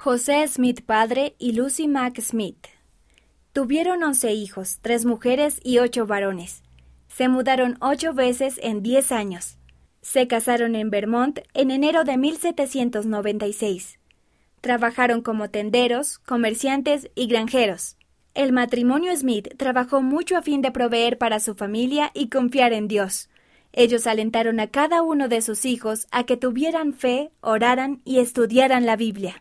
José Smith padre y Lucy Mack Smith. Tuvieron once hijos, tres mujeres y ocho varones. Se mudaron ocho veces en diez años. Se casaron en Vermont en enero de 1796. Trabajaron como tenderos, comerciantes y granjeros. El matrimonio Smith trabajó mucho a fin de proveer para su familia y confiar en Dios. Ellos alentaron a cada uno de sus hijos a que tuvieran fe, oraran y estudiaran la Biblia.